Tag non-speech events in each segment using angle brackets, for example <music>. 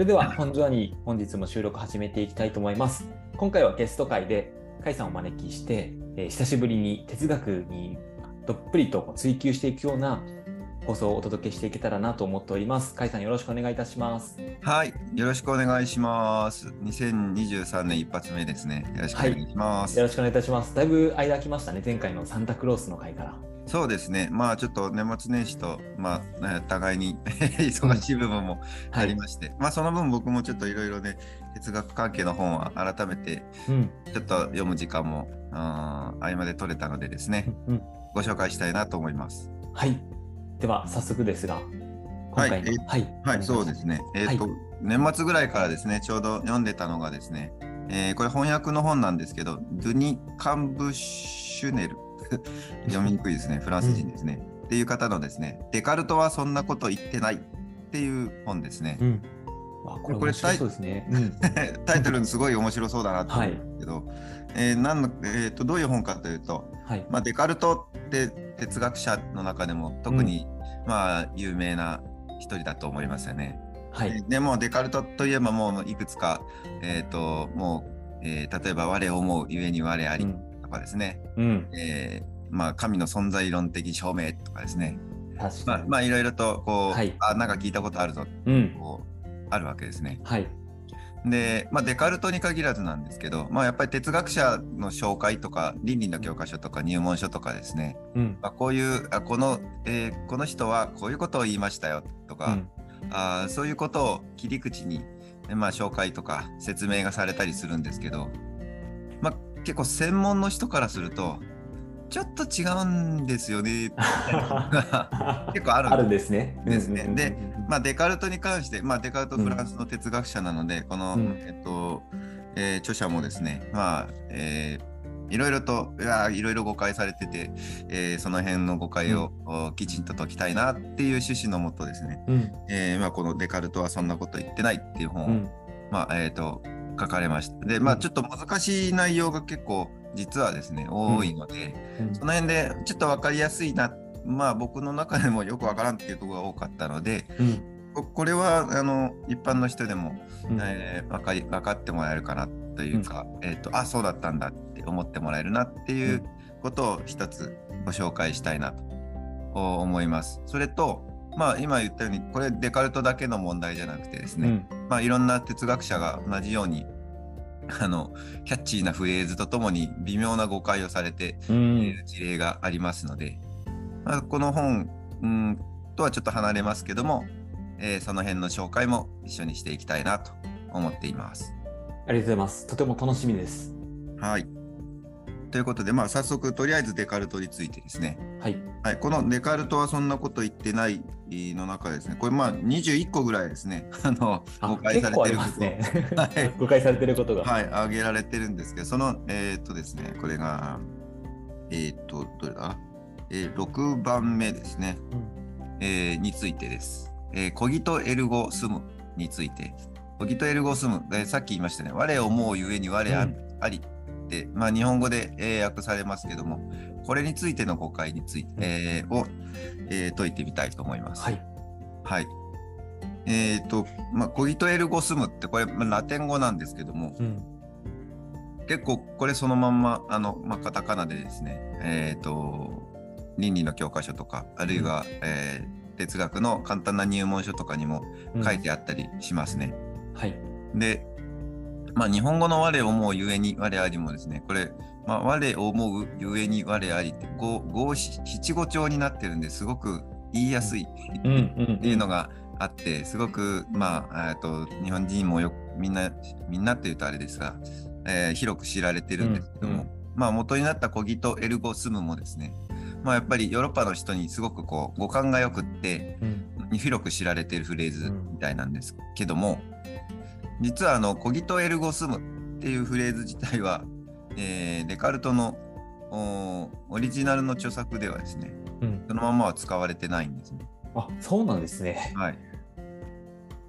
れでは本上に本日も収録始めていきたいと思います。今回はゲスト会で甲斐さんをお招きして、えー久しぶりに哲学にどっぷりと追求していくような放送をお届けしていけたらなと思っております。甲斐さんよろしくお願いいたします。はい、よろしくお願いします。2023年一発目ですね。よろしくお願いします。よろしくお願いいたします。だいぶ間空きましたね、前回のサンタクロースの回から。そうですね。まあちょっと年末年始と、まあね <laughs> 互いに <laughs> 忙しい部分もありまして、まあその分僕もちょっといろいろね、哲学関係の本は改めてうん。ちょっと読む時間もあー合間で取れたのでですね、うん。ご紹介したいなと思います。はい。では、早速ですが、今回の、はいはい。はい、そうですね。えっ、と、はい年末ぐらいからですね、ちょうど読んでたのがですね、えーこれ翻訳の本なんですけど、ドゥニ・カンブシュネル。<laughs> 読みにくいですね、フランス人ですね。っていう方のですね、デカルトはそんなこと言ってないっていう本ですね。うん。あ、これ。<laughs> タイトルすごい面白そうだなと思うんですけど、えーなんのえーとどういう本かというと、はい。まあ、デカルトって哲学者の中でも特に、まあ有名な一人だと思いますよね。はい。でもうデカルトといえばもういくつか、えーともう、えー例えば我を思うゆえに我ありうん。とかですね、うん。えーまあ、神の存在論的証明とかですね。まあまあ、いろいろとこう、はいあなんか聞いたことあるぞうん。こうあるわけですね。はい。で、まあ、デカルトに限らずなんですけど、まあ、やっぱり哲学者の紹介とか倫理の教科書とか入門書とかですね、うん。まあ、こういうあこの、えーこの人はこういうことを言いましたよとか、うん。あーそういうことを切り口に、えまあ、紹介とか説明がされたりするんですけど、まあ、結構専門の人からするとちょっと違うんですよね <laughs> 結構あるんです。ね。ですね。うんうんうんでまあ、デカルトに関して、まあ、デカルトフランスの哲学者なので、この、うん。えっとえー著者もですね、まあえーいろいろといやーいろいろ誤解されてて、えーその辺の誤解を、おきちんと解きたいなっていう趣旨のもとですね、うん。えーまあ、このデカルトはそんなこと言ってないっていう本を、うん。まあえー、と書かれました。で、まあ、うんちょっと難しい内容が結構実はですね、多いので、うんその辺でちょっと分かりやすいな、まあ僕の中でもよく分からんっていうところが多かったので、うん。ここれはあの一般の人でも、うんえー分かり分かってもらえるかなというか、えー、とあそうだったんだって思ってもらえるなっていうことを一つご紹介したいなと思います。それと、まあ、今言ったようにこれデカルトだけの問題じゃなくてですね、うん。まあ、いろんな哲学者が同じようにあのキャッチーなフレーズとともに微妙な誤解をされてういん。る事例がありますので、まあ、この本、うん、とはちょっと離れますけども、えーその辺の紹介も一緒にしていきたいなと思っています。ありがとうございます。とても楽しみです。はい。ということで、まあ、早速とりあえずデカルトについてですね。はい。はい、このデカルトはそんなこと言ってないの中ですね、これまあ21個ぐらいですね、<laughs> あのあ誤解されてることね。はい <laughs> 誤解されてることが。はい、挙げられてるんですけど、その、えーっとですね、これが、えーっと、どれだ、えー ?6 番目ですね、うんえーについてです。えー、コギトエルゴスムについて。コギトエルゴスム、えーさっき言いましたね、我を思うゆえに我あ,、うんありって、まあ、日本語で、えー訳されますけども、これについての誤解について、えーを、えー解いてみたいと思います。はい。はい。えっ、と、まあ、コギトエルゴスムって、これ、まあラテン語なんですけども、うん。結構これそのまんまあの、まあ、カタカナでですね、えっ、と倫理の教科書とかあるいは、えー哲学の簡単な入門書とかにもうん書いてあったりしますね。はい。で、まあ、日本語の我を思うゆえに我ありもですねこれ、まあ、我を思うゆえに我ありって五五七七五調になってるんですごく言いやすい。っていうのがあってすごくまあえーと日本人もよくみんなみんなっていうとあれですが、えー広く知られてるんですけども、うんうんまあ元になったコギトエルゴスムもですねまあやっぱりヨーロッパの人にすごくこう語感がよくってうん。広く知られてるフレーズみたいなんですけども、実はあのコギトエルゴスムっていうフレーズ自体は、<laughs> えーデカルトのおオリジナルの著作ではですねうん。そのままは使われてないんですね。あ、そうなんですね。はい。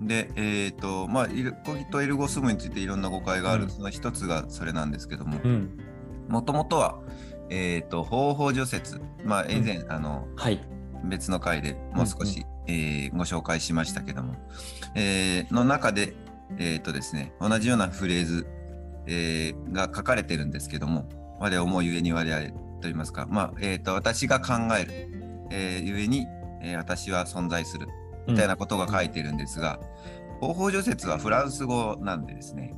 で、えっ、と、まあ、コギトエルゴスムについていろんな誤解がある、うんその一つがそれなんですけども、うん。もともとは、えっ、と、方法除説、まあ、以前、あの、はい。別の回でもう少し、えーご紹介しましたけども、えーの中で、えーとですね、同じようなフレーズ、えーが書かれてるんですけども、我思うゆえに我々と言いますか、まあえー、と私が考える、えーゆえに、えー私は存在するみたいなことが書いてるんですが、方法除説はフランス語なんでですね、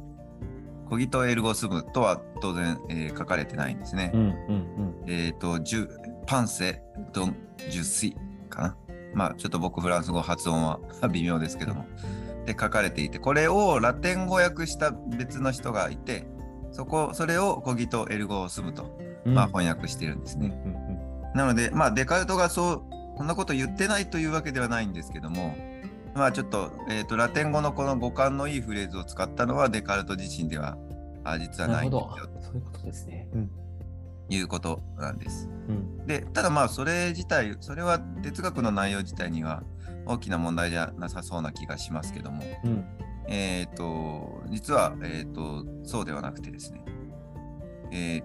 コギトエルゴスムとは当然、えー書かれてないんですね。うんうんえっ、と、ジュパンセ・ドン・ジュシかな。まあ、ちょっと僕、フランス語発音は微妙ですけども。で、書かれていて、これをラテン語訳した別の人がいて、そこ、それをコギト・エルゴスムと、うん。まあ、翻訳してるんですうんうね。んなので、まあ、デカルトがそう、そんなこと言ってないというわけではないんですけども、まあ、ちょっと、えっ、と、ラテン語のこの語感のいいフレーズを使ったのは、デカルト自身では、あ実はないんですよ。。そういうことですね。うんいうことなんです。うんでただまあそれ自体それは哲学の内容自体には大きな問題じゃなさそうな気がしますけども。うん。えっ、と実は、えー、とそうではなくてですね。えー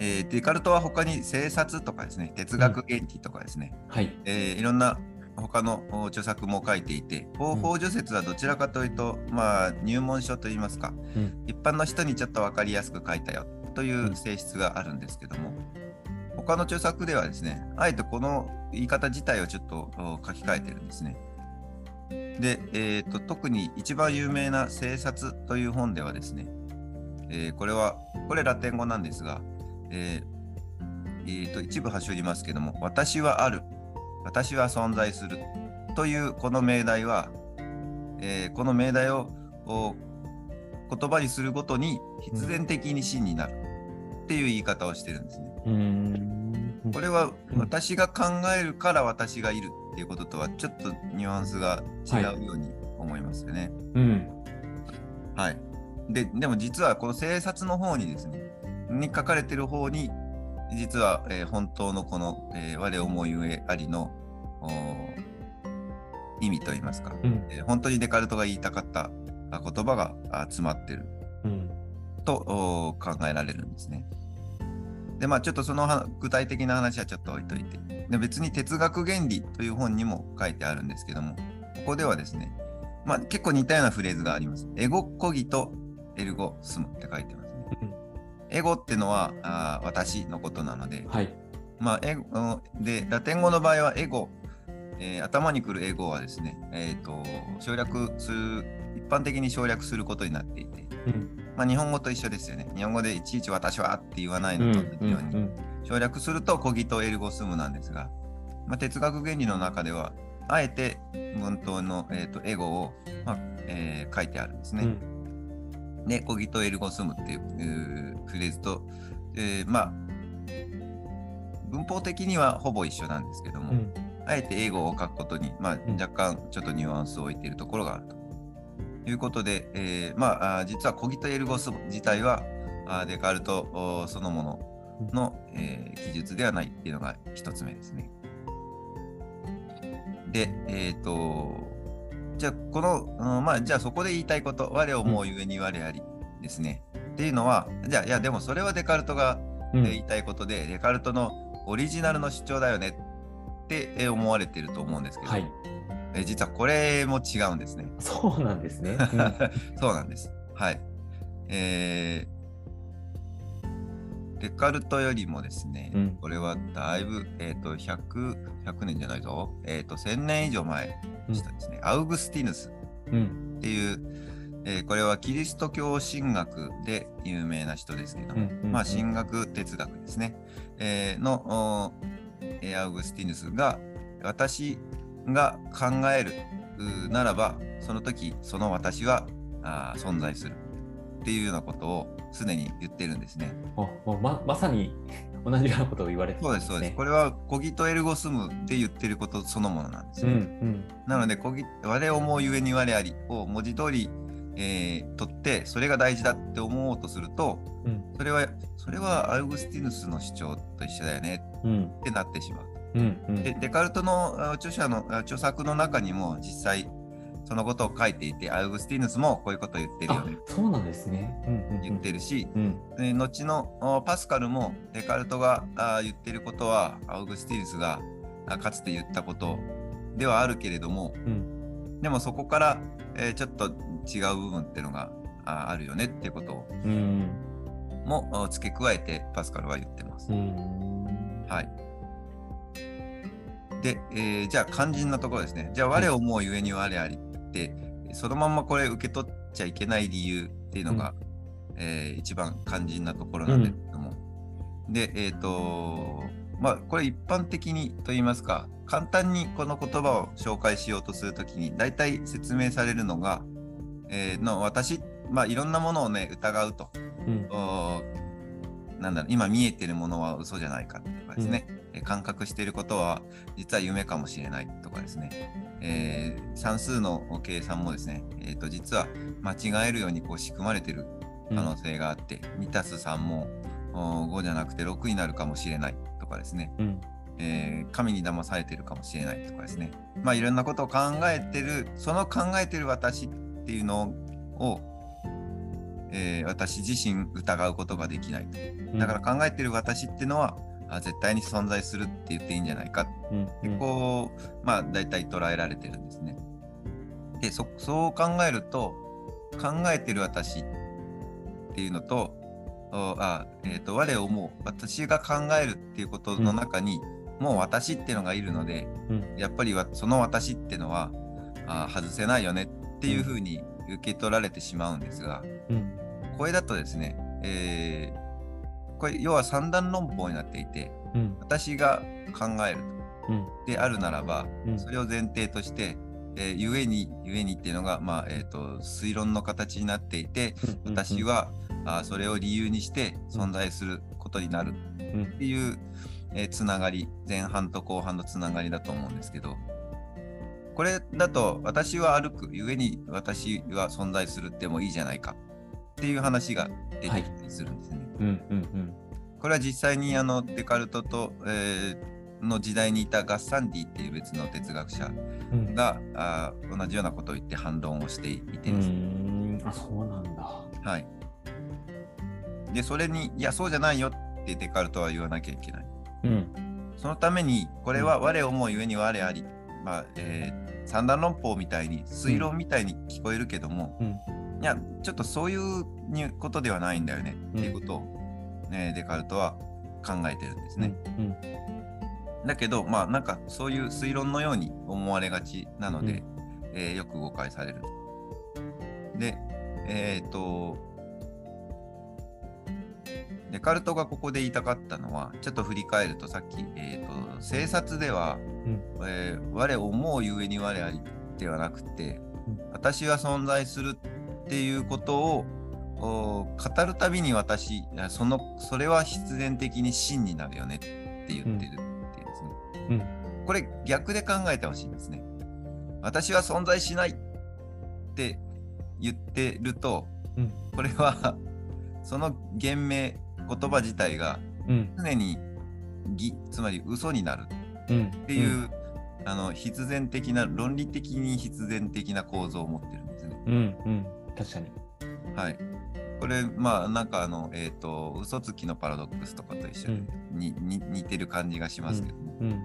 えーデカルトは他に生殺とかですね。哲学原理とかですね、はい。えーいろんな他のお著作も書いていて方法除説はどちらかというと、まあ入門書といいますかうん。一般の人にちょっと分かりやすく書いたよという性質があるんですけども、他の著作ではですね、あえてこの言い方自体をちょっと書き換えてるんですね。で、えーと特に一番有名な「生殺」という本ではですね、えーこれは、これラテン語なんですが、えーえーと一部端折りますけども、私はある、私は存在するというこの命題は、えーこの命題を言葉にするごとに必然的に真になるっていう言い方をしてるんですね。うーんこれはうん私が考えるから私がいるっていうこととはちょっとニュアンスが違うように思いますよね。うんはい。で、でも実はこの生殺の方にですね、に書かれてる方に、実は、えー本当のこの、えー我思うゆえありの意味といいますか、うんえー本当にデカルトが言いたかったあ言葉があ詰まってるうんとお考えられるんですね。でまあちょっとそのは具体的な話はちょっと置いといてで別に哲学原理という本にも書いてあるんですけどもここではですね、まあ、結構似たようなフレーズがあります。エゴコギとエルゴスムって書いてますね。エゴってのはあー私のことなので、はい。まあ、エゴうんでラテン語の場合はエゴ、えー頭にくるエゴはですね、えー、と省略する一般的に省略することになっていて、うんまあ、日本語と一緒ですよね。日本語でいちいち私はって言わないうんのと同じように、うん省略するとコギとエルゴスムなんですが、まあ、哲学原理の中ではあえて文頭の、えー、とエゴを、まあえー書いてあるんですね。うん。で、コギとエルゴスムっていうフレーズと、えーまあ、文法的にはほぼ一緒なんですけども、うん。あえて英語を書くことに、まあ、ん。若干ちょっとニュアンスを置いているところがあるということで、えーまあ、実はコギとエルゴスム自体はデカルトおそのものの、えー記述ではないっていうのが一つ目ですね。で、えっ、と、じゃあ、この、うんまあ、じゃあそこで言いたいこと、我をもうゆえに我ありですね。っていうのは、じゃあ、いや、でもそれはデカルトがえ言いたいことで、デカルトのオリジナルの主張だよねってえー思われてると思うんですけど、はい。えー実はこれも違うんですね。そうなんですね。<laughs> そうなんです。はい。えーデカルトよりもですね、うんこれはだいぶ、えっ、と、100、100年じゃないぞ。えっ、と、1000年以上前でしたですね。アウグスティヌスうんっていう、えーこれはキリスト教神学で有名な人ですけども、うんうんまあ、神学哲学ですね、えーの、おえーアウグスティヌスが、私が考えるならば、その時、その私はあー存在するっていうようなことをすでに言ってるんですね。あもうままさに <laughs> 同じようなことを言われてそうです、そうです。ねこれはコギとエルゴスムって言ってることそのものなんですうんね。うんなので、こぎ我思うゆえに我ありを文字通り、えー取って、それが大事だって思おうとすると、うんそれは、それはアウグスティヌスの主張と一緒だよねうんってなってしまう。うんうんで、デカルトのあ著者のあ著作の中にも実際、そのことを書いていて、アウグスティヌスもこういうことを言ってるよあね。そうなんですね。うんうんうん言ってるし、うんで後のあパスカルもデカルトがあ言ってることはアウグスティヌスがあかつて言ったことではあるけれども、うん。でもそこから、えーちょっと違う部分っていうのがああるよねっていうことをうん。もあ付け加えてパスカルは言ってます。うん。はい。で、えーじゃあ肝心なところですね。じゃあ我を思うゆえに我ありって、そのまんまこれ受け取っちゃいけない理由っていうのが、えー一番肝心なところなんですけども。で、えっ、と、まあこれ一般的にと言いますか、簡単にこの言葉を紹介しようとするときに、大体説明されるのが、えーの私、まあいろんなものをね、疑うと。うん。おなんだろう今見えてるものは嘘じゃないかとかですね、え感覚していることは実は夢かもしれないとかですね、えー算数の計算もですね、えー、と実は間違えるようにこう仕組まれてる可能性があって、2たす3もお5じゃなくて6になるかもしれないとかですね、うん。えー神に騙されてるかもしれないとかですね。まあいろんなことを考えてるその考えてる私っていうのを、えー私自身疑うことができない。だから考えてる私っていうのはあ絶対に存在するって言っていいんじゃないかうん。ってうん。こうまあ大体捉えられてるんですね。でそそう考えると考えてる私っていうのとおあ、えー、と我を思う私が考えるっていうことの中に、もう私っていうのがいるのでうん。やっぱりわその私っていうのはあ外せないよねっていうふうに受け取られてしまうんですがうん。これだとですね、えーこれ要は三段論法になっていてうん。私が考えるうん。であるならばうん。それを前提として、えー、ゆえにゆえにっていうのが、まあえー、と推論の形になっていて私は、あーそれを理由にして存在することになるうん。っていう、えーつながり前半と後半のつながりだと思うんですけどこれだと私は歩くゆえに私は存在するってもいいじゃないかっていう話が出てきたりするんですね。うん。うん。これは実際にあのデカルトと、えーの時代にいたガッサンディっていう別の哲学者うん。があー同じようなことを言って反論をしていてうですね、ん。あ、そうなんだ。はい。で、それに、いや、そうじゃないよってデカルトは言わなきゃいけない。うん。そのために、これは我思うゆえに我あり、まあ、えー三段論法みたいに、推論みたいに聞こえるけども、うん。いや、ちょっとそういうにことではないんだよねっていうことを、ねデカルトは考えてるんですね。うん。だけど、まあ、なんかそういう推論のように思われがちなので、えーよく誤解される。で、えっ、と、デカルトがここで言いたかったのは、ちょっと振り返ると、さっき、えーと生殺では、うんえー我思うゆえに我ありではなくて、うん私は存在するっていうことをお語るたびに私、そのそれは必然的に真になるよねって言ってるっていうんですね。うん。これ逆で考えてほしいんですね。私は存在しないって言ってると、うん。これはその言名、言葉自体がうん。常に偽、つまり嘘になるっていう、あの必然的な、論理的に必然的な構造を持ってるんですね。うん。うん。確かに。はい。これ、まあ、なんかあの、えっ、と、嘘つきのパラドックスとかと一緒うん。に,、に似てる感じがしますけども、うん。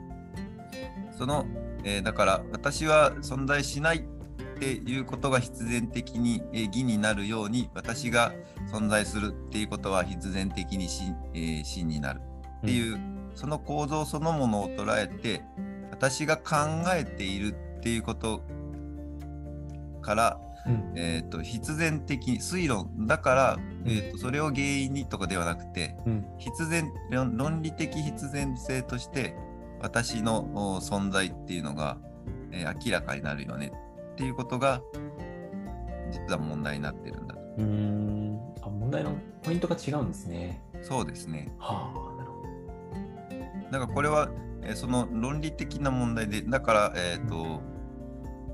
その、えーだから私は存在しないっていうことが必然的に、えー義になるように私が存在するっていうことは必然的に真,、えー真になるっていう、その構造そのものを捉えて私が考えているっていうことから、うん。えー、と必然的に推論だから、えー、とそれを原因にとかではなくてうん。必然論論理的必然性として私のお存在っていうのが、えー明らかになるよねっていうことが実は問題になってるんだと。うーん。あ、問題のポイントが違うんですね。そうですね。はあ、なるほど。だからこれは、えーその論理的な問題でだから、えーと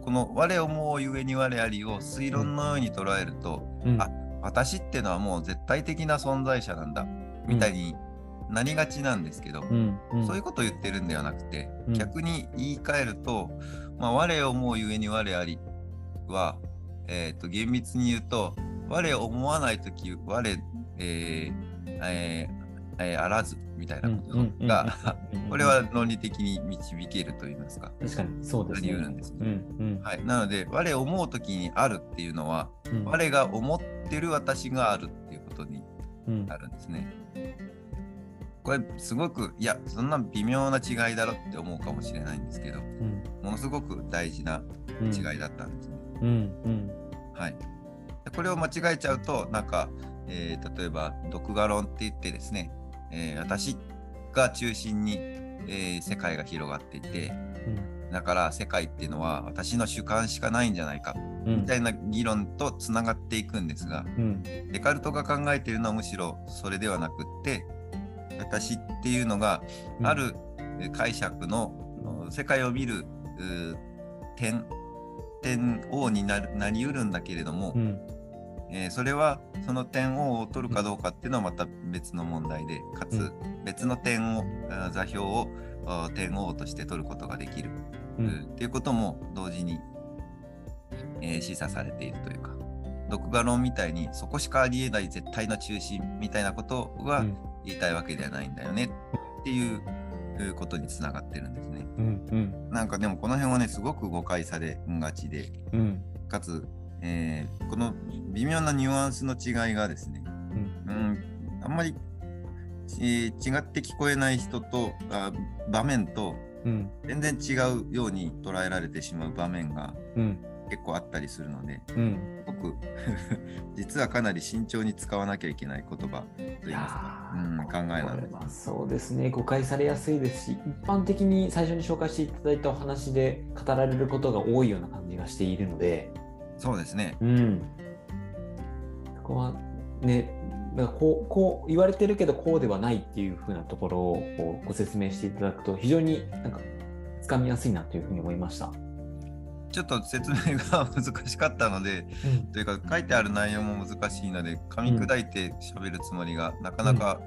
この「我思うゆえに我あり」を推論のように捉えると、うん。あ私っていうのはもう絶対的な存在者なんだみたいになりがちなんですけど、うん。うん。そういうことを言ってるんではなくて、うん逆に言い換えると、まあ、我を思うゆえに我ありは、えー、と厳密に言うと、我を思わないとき、我、えーえーえーあらずっみたいなことが、これは論理的に導けると言いますか。確かにそうですね。あり得るんですね。うんうんはい、なので、我思う時にあるっていうのは、うん我が思ってる私があるっていうことにうんなるんですね。これすごくいやそんな微妙な違いだろって思うかもしれないんですけどうんものすごく大事なうん違いだったんですね。はい、でこれを間違えちゃうとなんか、えー例えば独画論って言ってですね、えー私が中心に、えー世界が広がっていてだから世界っていうのは私の主観しかないんじゃないかうん。みたいな議論とつながっていくんですがうん。デカルトが考えているのはむしろそれではなくって私っていうのがうん。あるえー解釈のうん。世界を見る点点王になりうるんだけれども、うんえーそれはその点王を取るかどうかっていうのはまた別の問題でかつうん。別の点を座標を点王として取ることができる、うん。うんっていうことも同時に、えー示唆されているというか独画論みたいにそこしかありえない絶対の中心みたいなことはうん。言いたいわけではないんだよねっていういうことにつながってるんですね。うんうん。なんかでもこの辺はねすごく誤解されがちでうん。かつ、えーこの微妙なニュアンスの違いがですね、うん。うん、あんまり、えー違って聞こえない人とあ場面とうん。全然違うように捉えられてしまう場面がうん。結構あったりするのでうん。僕 <laughs> 実はかなり慎重に使わなきゃいけない言葉といいますか、うん、考えなんでそうですね。誤解されやすいですし一般的に最初に紹介していただいたお話で語られることが多いような感じがしているので、そうですね。うん、そこはねなんかこうこう言われてるけどこうではないっていう風なところをご説明していただくと非常になんかつかみやすいなというふうに思いました。ちょっと説明が難しかったので、というか書いてある内容も難しいので噛み砕いて喋るつもりがなかなか、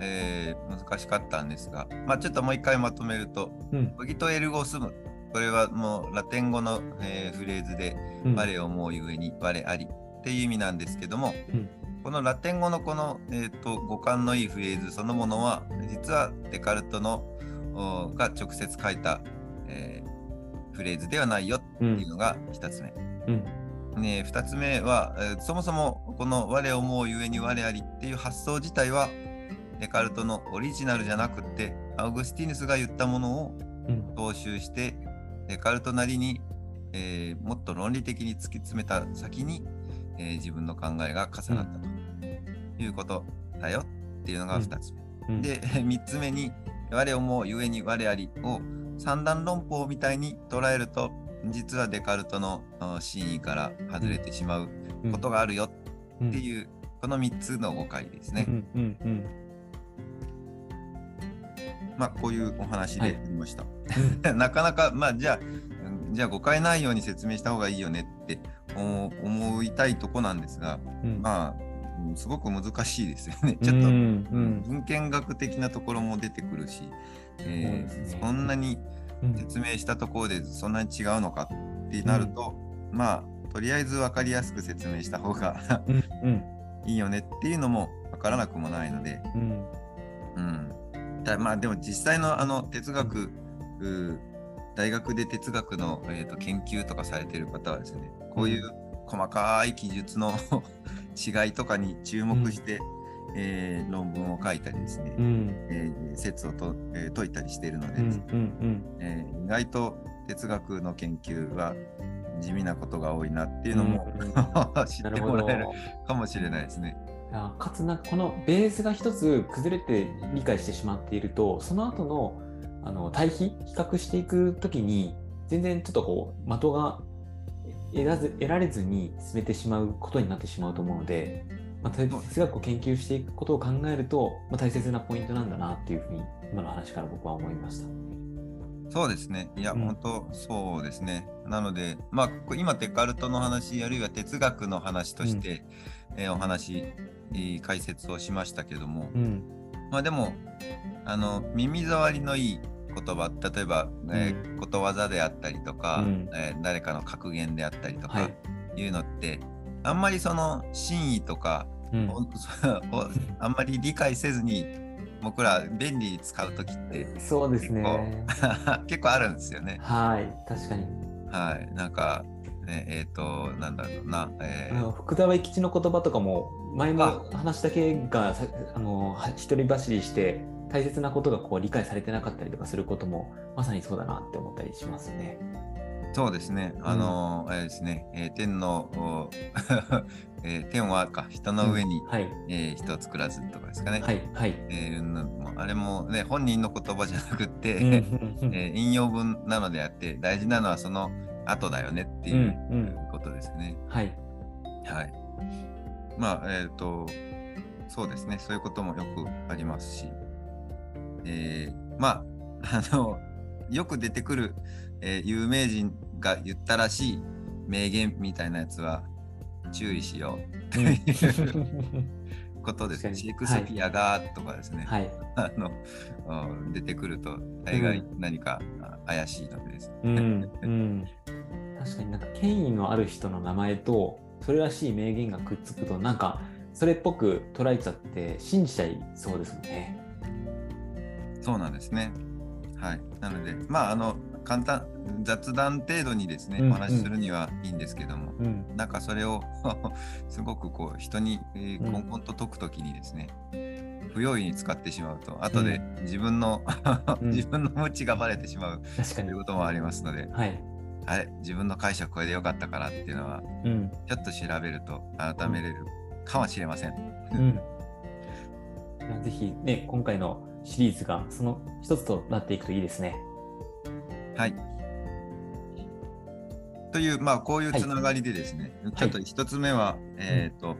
えー難しかったんですが、まあ、ちょっともう一回まとめるとうん「ウギとエルゴスム」これはもうラテン語の、えーフレーズで「うん。我を思うゆえに我あり」っていう意味なんですけども、うん。このラテン語のこの、えー、と語感のいいフレーズそのものは実はデカルトのおが直接書いた、えーフレーズではないよっていうのが一つ目。うん。ね、2つ目は、えーそもそもこの「我思うゆえに我あり」っていう発想自体はデカルトのオリジナルじゃなくってアウグスティヌスが言ったものをうん。踏襲してデカルトなりに、えーもっと論理的に突き詰めた先に、えー自分の考えが重なったということだよっていうのが2つ目。うん。で <laughs> 3つ目に「我思うゆえに我あり」を三段論法みたいに捉えると実はデカルトのあ真意から外れてしまうことがあるよっていう、この3つの誤解ですね。うん。うん。うんまあこういうお話はい。でありました。<laughs> なかなかまあじゃあうんじゃあ誤解ないように説明した方がいいよねって思思いたいとこなんですがうん。まあうんすごく難しいですよね。ちょっと、うん。うん文献学的なところも出てくるし、えーそんなにうん。説明したところでそんなに違うのかってなると、まあとりあえず分かりやすく説明した方がうん。うん。いいよねっていうのも分からなくもないので、うん。うん、だまあでも実際のあの哲学、大学で哲学の、えーと研究とかされてる方はですねこういう細かい記述の <laughs> 違いとかに注目して、えー論文を書いたりですね、うん。えー説をと、えー解いたりしているのでですね、うんうん。えー意外と哲学の研究は地味なことが多いなっていうのも、うん。<laughs> 知ってもらえるかもしれないですね。かつなんかこのベースが一つ崩れて理解してしまっているとその後のあの対比比較していくときに全然ちょっとこう的が得らず得られずに進めてしまうことになってしまうと思うので、まあ、哲哲学を研究していくことを考えると、まあ、大切なポイントなんだなっていうふうに今の話から僕は思いました。そうですね。いや、うん。本当そうですね。なので、まあ、こ今、デカルトの話、あるいは哲学の話として、えーお話、えー解説をしましたけども、うん。まあでも、あの、耳障りのいい言葉、例えば、えーことわざであったりとか、うん。えー誰かの格言であったりとかはい、いうのって、あんまりその真意とか、うん。<laughs> あんまり理解せずに僕ら便利に使う時ってそうですね。<laughs> 結構あるんですよね。はい、確かに。はい、なんか、ね、えっ、と、なんだろうな、えー福沢諭吉の言葉とかも前のあ話だけがさあのは一人走りして大切なことがこう理解されてなかったりとかすることもまさにそうだなって思ったりしますね。そうですね、あの、あれですね、えー天の、お <laughs> えー天はか、人の上に、うんはいえー人を作らずとかですかね。はいはい。えーあれもね、本人の言葉じゃなくて、うんうんうん <laughs> えー引用文なのであって、大事なのはその後だよねっていううんうんことですね。はい。はい。まあ、えっ、と、そうですね、そういうこともよくありますし、えーまあ、あの、よく出てくる、えー有名人が言ったらしい名言みたいなやつは注意しようということですね。シェイクスピアがとかですね、はい。<laughs> あのうん出てくると大概何かあ怪しいのでですね。うんうん、確かになんか権威のある人の名前とそれらしい名言がくっつくとなんかそれっぽく捉えちゃって信じちゃいそうですね。そうなんですね。はい。なので、まあ、あの、簡単、雑談程度にですね、うんお話しするにはいいんですけども、うんなんかそれを <laughs> すごくこう、人に、えーうんこんこんと解くときにですね、不用意に使ってしまうと、後で自分の、うん <laughs> 自分の無知がバレてしまう確かにという。こともありますので、はい。あれ、自分の解釈これでよかったからっていうのは、うん。ちょっと調べると改めれるかもしれません。うん。ぜひね、今回のシリーズがその一つとなっていくといいですね。はい。という、まあ、こういうつながりでですね、ちょっと一つ目は、えっ、と、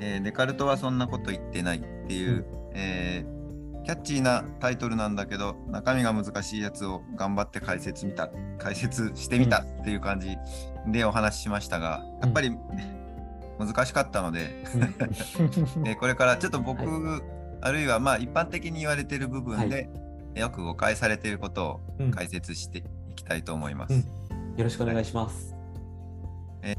えーデカルトはそんなこと言ってないっていう、えーキャッチーなタイトルなんだけど、中身が難しいやつを頑張って解説見た、解説してみたっていう感じでお話ししましたが、やっぱり、難しかったので、うん。<laughs> えーこれからちょっと僕、<laughs> はあるいはまあ一般的に言われている部分で、はよく誤解されていることをうん解説していきたいと思います。うんよろしくお願いします。え